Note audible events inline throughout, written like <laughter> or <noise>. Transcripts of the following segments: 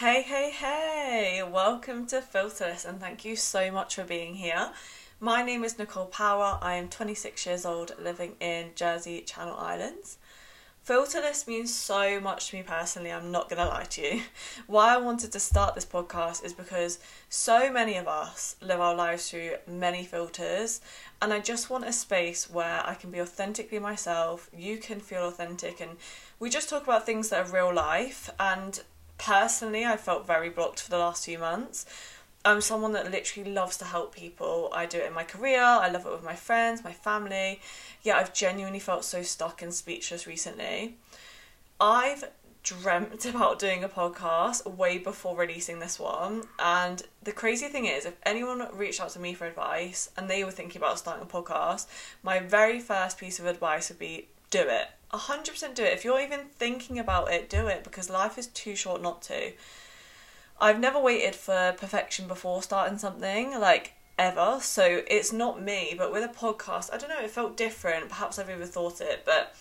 Hey, hey, hey! Welcome to Filterless and thank you so much for being here. My name is Nicole Power. I am 26 years old, living in Jersey, Channel Islands. Filterless means so much to me personally, I'm not gonna lie to you. <laughs> Why I wanted to start this podcast is because so many of us live our lives through many filters, and I just want a space where I can be authentically myself, you can feel authentic, and we just talk about things that are real life. And personally, I felt very blocked for the last few months. I'm someone that literally loves to help people. I do it in my career, I love it with my friends, my family. Yeah, I've genuinely felt so stuck and speechless recently. I've dreamt <laughs> about doing a podcast way before releasing this one. And the crazy thing is, if anyone reached out to me for advice and they were thinking about starting a podcast, my very first piece of advice would be do it. 100% do it. If you're even thinking about it, do it because life is too short not to. I've never waited for perfection before starting something, like ever. So it's not me, but with a podcast, I don't know, it felt different. Perhaps I've overthought it, but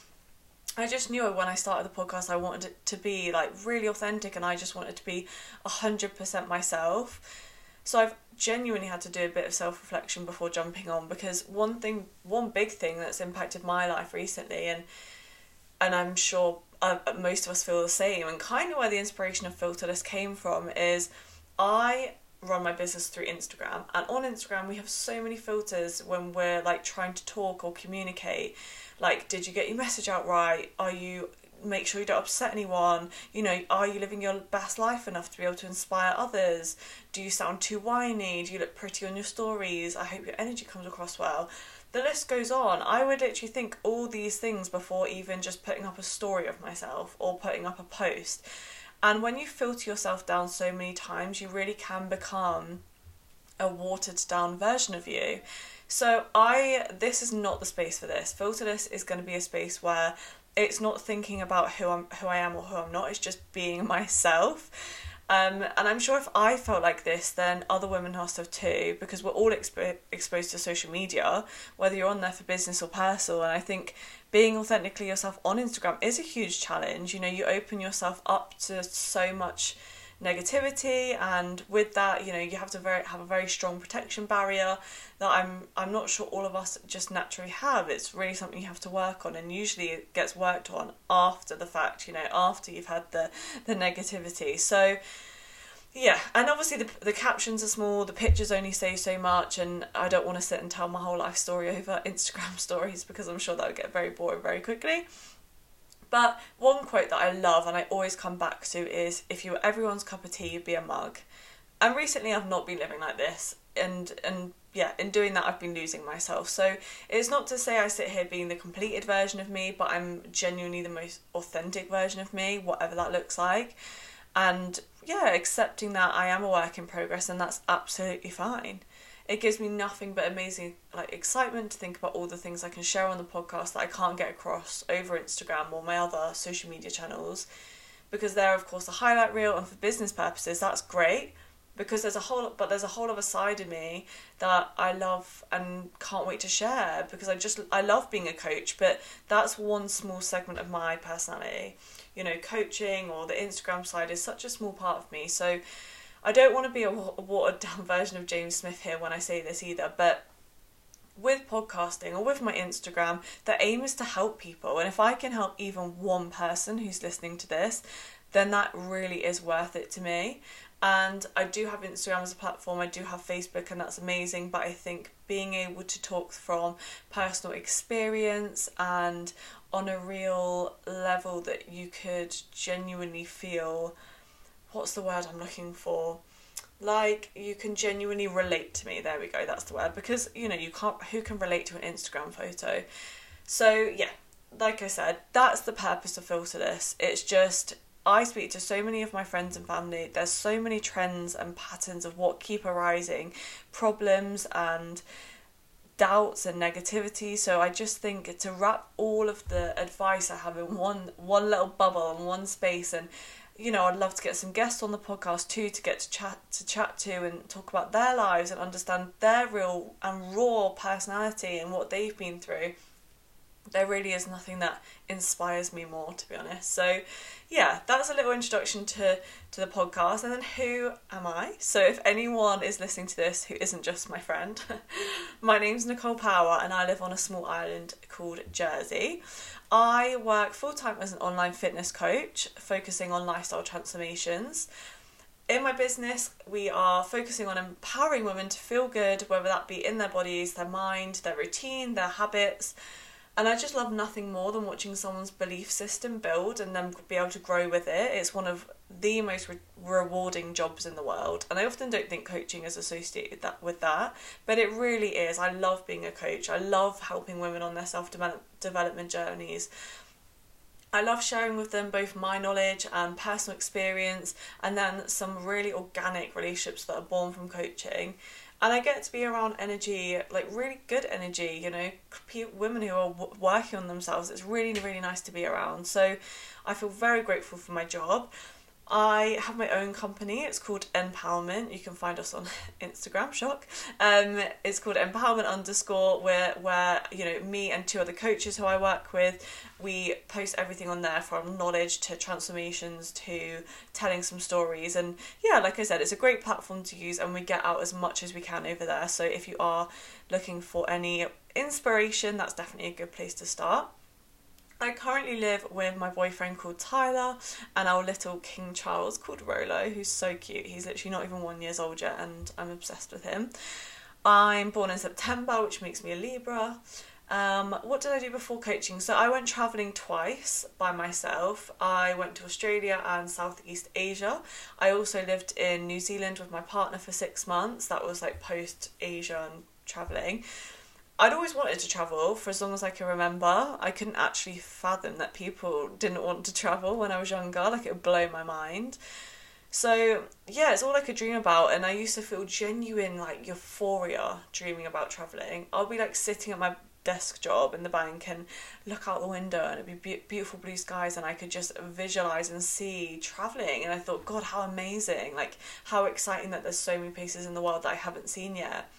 I just knew when I started the podcast, I wanted it to be like really authentic and I just wanted to be 100% myself. So I've genuinely had to do a bit of self reflection before jumping on because one thing, one big thing that's impacted my life recently, and and I'm sure uh, most of us feel the same, and kind of where the inspiration of Filterless came from is I run my business through Instagram, and on Instagram we have so many filters when we're like trying to talk or communicate. Like, did you get your message out right? Are you make sure you don't upset anyone. You know, are you living your best life enough to be able to inspire others? Do you sound too whiny? Do you look pretty on your stories? I hope your energy comes across well. The list goes on. I would literally think all these things before even just putting up a story of myself or putting up a post. And when you filter yourself down so many times, you really can become a watered down version of you. So I this is not the space for this. Filterless is going to be a space where it's not thinking about who I'm who I am or who I'm not. It's just being <laughs> myself. Um, and I'm sure if I felt like this, then other women must have too, because we're all expo- exposed to social media, whether you're on there for business or personal. And I think being authentically yourself on Instagram is a huge challenge. You know, you open yourself up to so much negativity and with that you know you have to very have a very strong protection barrier that I'm I'm not sure all of us just naturally have. It's really something you have to work on and usually it gets worked on after the fact you know after you've had the the negativity. So yeah and obviously the, the captions are small the pictures only say so much and i don't want to sit and tell my whole life story <laughs> over instagram stories because i'm sure that would get very boring very quickly but one quote that I love and I always come back to is if you were everyone's cup of tea, you'd be a mug. And recently I've not been living like this and and yeah, in doing that I've been losing myself. So it's not to say I sit here being the completed version of me, but I'm genuinely the most authentic version of me, whatever that looks like. And yeah, accepting that I am a work in progress and that's absolutely fine it gives me nothing but amazing like excitement to think about all the things I can share on the podcast that I can't get across over Instagram or my other social media channels. Because they're of course a highlight reel and for business purposes that's great. Because there's a whole but there's a whole other side of me that I love and can't wait to share because I just I love being a coach but that's one small segment of my personality. You know coaching or the Instagram side is such a small part of me. So I don't want to be a, watered down <laughs> version of James Smith here when I say this either, but with podcasting or with my Instagram, the aim is to help people. And if I can help even one person who's listening to this, then that really is worth it to me. And I do have Instagram as a platform, I do have Facebook, and that's amazing. But I think being able to talk from personal experience and on a real level that you could genuinely feel what's the word I'm looking for? Like you can genuinely relate to me. There we go. That's the word because you know you can't. Who can relate to an Instagram photo? So yeah, like I said, that's the purpose of Filterless. It's just I speak to so many of my friends and family. There's so many trends and patterns of what keep arising, problems and doubts and negativity. So I just think to wrap all of the advice I have in one one little bubble and one space and you know, I'd love to get some guests on the podcast too to get to chat to chat to and talk about their lives and understand their real and raw personality and what they've been through. There really is nothing that inspires me more to be honest. So yeah that's a little introduction to to the podcast. And then who am i? So if anyone is listening to this who isn't just my friend <laughs> my name's nicole power and i live on a small island called jersey. I work full-time as an online fitness coach focusing on lifestyle transformations. In my business, we are focusing on empowering women to feel good, whether that be in their bodies, their mind, their routine, their habits, and I just love nothing more than watching someone's belief system build and then be able to grow with it. It's one of the most re- rewarding jobs in the world. And I often don't think coaching is associated that with that, but it really is. I love being a coach. I love helping women on their self development journeys. I love sharing with them both my knowledge and personal experience, and then some really organic relationships that are born from coaching and I get to be around energy, like really good energy, you know, women who are working on themselves. It's really, really nice to be around. So I feel very grateful for my job. I have my own company. It's called Npowerment. You can find us on <laughs> Instagram. Shock. Um, it's called Npowerment underscore. Where where you know me and two other coaches who I work with, we post everything on there from knowledge to transformations to telling some stories. And yeah, like I said, it's a great platform to use, and we get out as much as we can over there. So if you are looking for any inspiration, that's definitely a good place to start. I currently live with my boyfriend called Tyler and our little King Charles called Rolo, who's so cute. He's literally not even one years old yet, and I'm obsessed with him. I'm born in September, which makes me a Libra. Um, what did I do before coaching? So I went traveling twice by myself. I went to Australia and Southeast Asia. I also lived in New Zealand with my partner for six months. That was like post Asia and traveling. I'd always wanted to travel for as long as I can remember. I couldn't actually fathom that people didn't want to travel when I was younger. Like it would blow my mind. So yeah, it's all I could dream about, and I used to feel genuine like euphoria dreaming about traveling. I'll be like sitting at my desk job in the bank and look out the window and it'd be- beautiful blue skies and I could just visualize and see traveling and I thought god how amazing like how exciting that there's so many places in the world that I haven't seen yet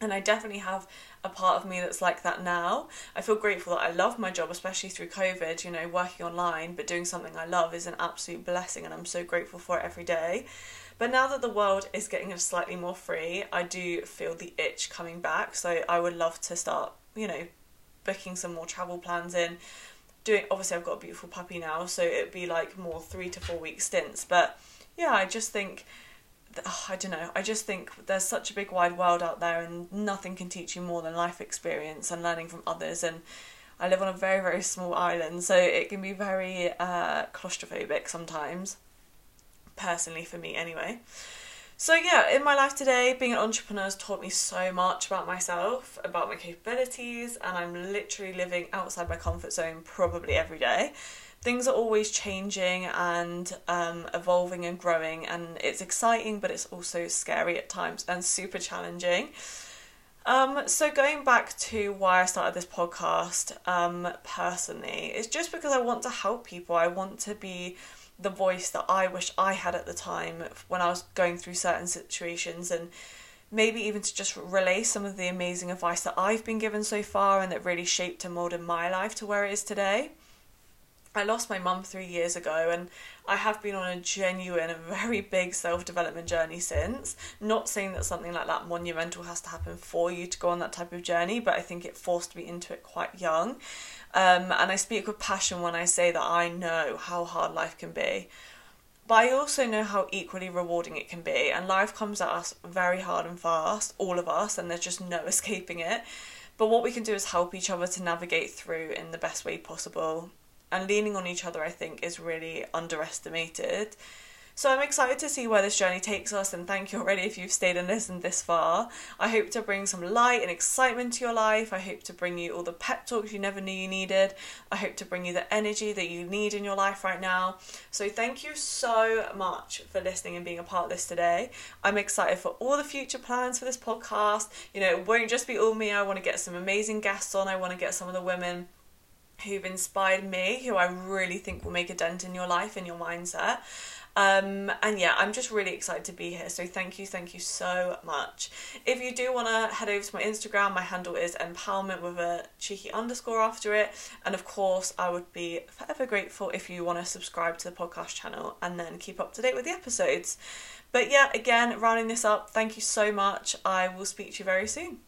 and I definitely have a part of me that's like that now. I feel grateful that I love my job, especially through COVID. You know, working online but doing something I love is an absolute blessing, and I'm so grateful for it every day. But now that the world is getting slightly more free, I do feel the itch coming back. So I would love to start, you know, booking some more travel plans in. Doing obviously, I've got a beautiful puppy now, so it'd be like more three to four week stints. But yeah, I just think I don't know. I just think there's such a big wide world out there, and nothing can teach you more than life experience and learning from others. And I live on a very very small island, so it can be very uh, claustrophobic sometimes. Personally, for me, anyway. So yeah, in my life today, being an entrepreneur has taught me so much about myself, about my capabilities, and I'm literally living outside my comfort zone probably every day things are always changing and um, evolving and growing, and it's exciting, but it's also scary at times and super challenging. Um, so going back to why I started this podcast um, personally, it's just because I want to help people. I want to be the voice that I wish I had at the time when I was going through certain situations and maybe even to just relay some of the amazing advice that I've been given so far and that really shaped and molded my life to where it is today. I lost my mum three years ago, and I have been on a genuine and very big self development journey since. Not saying that something like that monumental has to happen for you to go on that type of journey, but I think it forced me into it quite young. Um, and I speak with passion when I say that I know how hard life can be. But I also know how equally rewarding it can be, and life comes at us very hard and fast, all of us, and there's just no <laughs> escaping it. But what we can do is help each other to navigate through in the best way possible and leaning on each other, I think, is really underestimated. So I'm excited to see where this journey takes us, and thank you already if you've stayed and listened this far. I hope to bring some light and excitement to your life. I hope to bring you all the pep talks you never knew you needed. I hope to bring you the energy that you need in your life right now. So thank you so much for listening and being a part of this today. I'm excited for all the future plans for this podcast. You know, it won't just be all me. I want to get some amazing guests on. I want to get some of the women who've inspired me, who I really think will make a dent in your life and your mindset. Um, and yeah, I'm just really excited to be here. So thank you, thank you so much. If you do want to head over to my Instagram, my handle is Npowerment with a cheeky underscore after it. And of course, I would be forever grateful if you want to subscribe to the podcast channel and then keep up to date with the episodes. But yeah, again, rounding this up, thank you so much. I will speak to you very soon.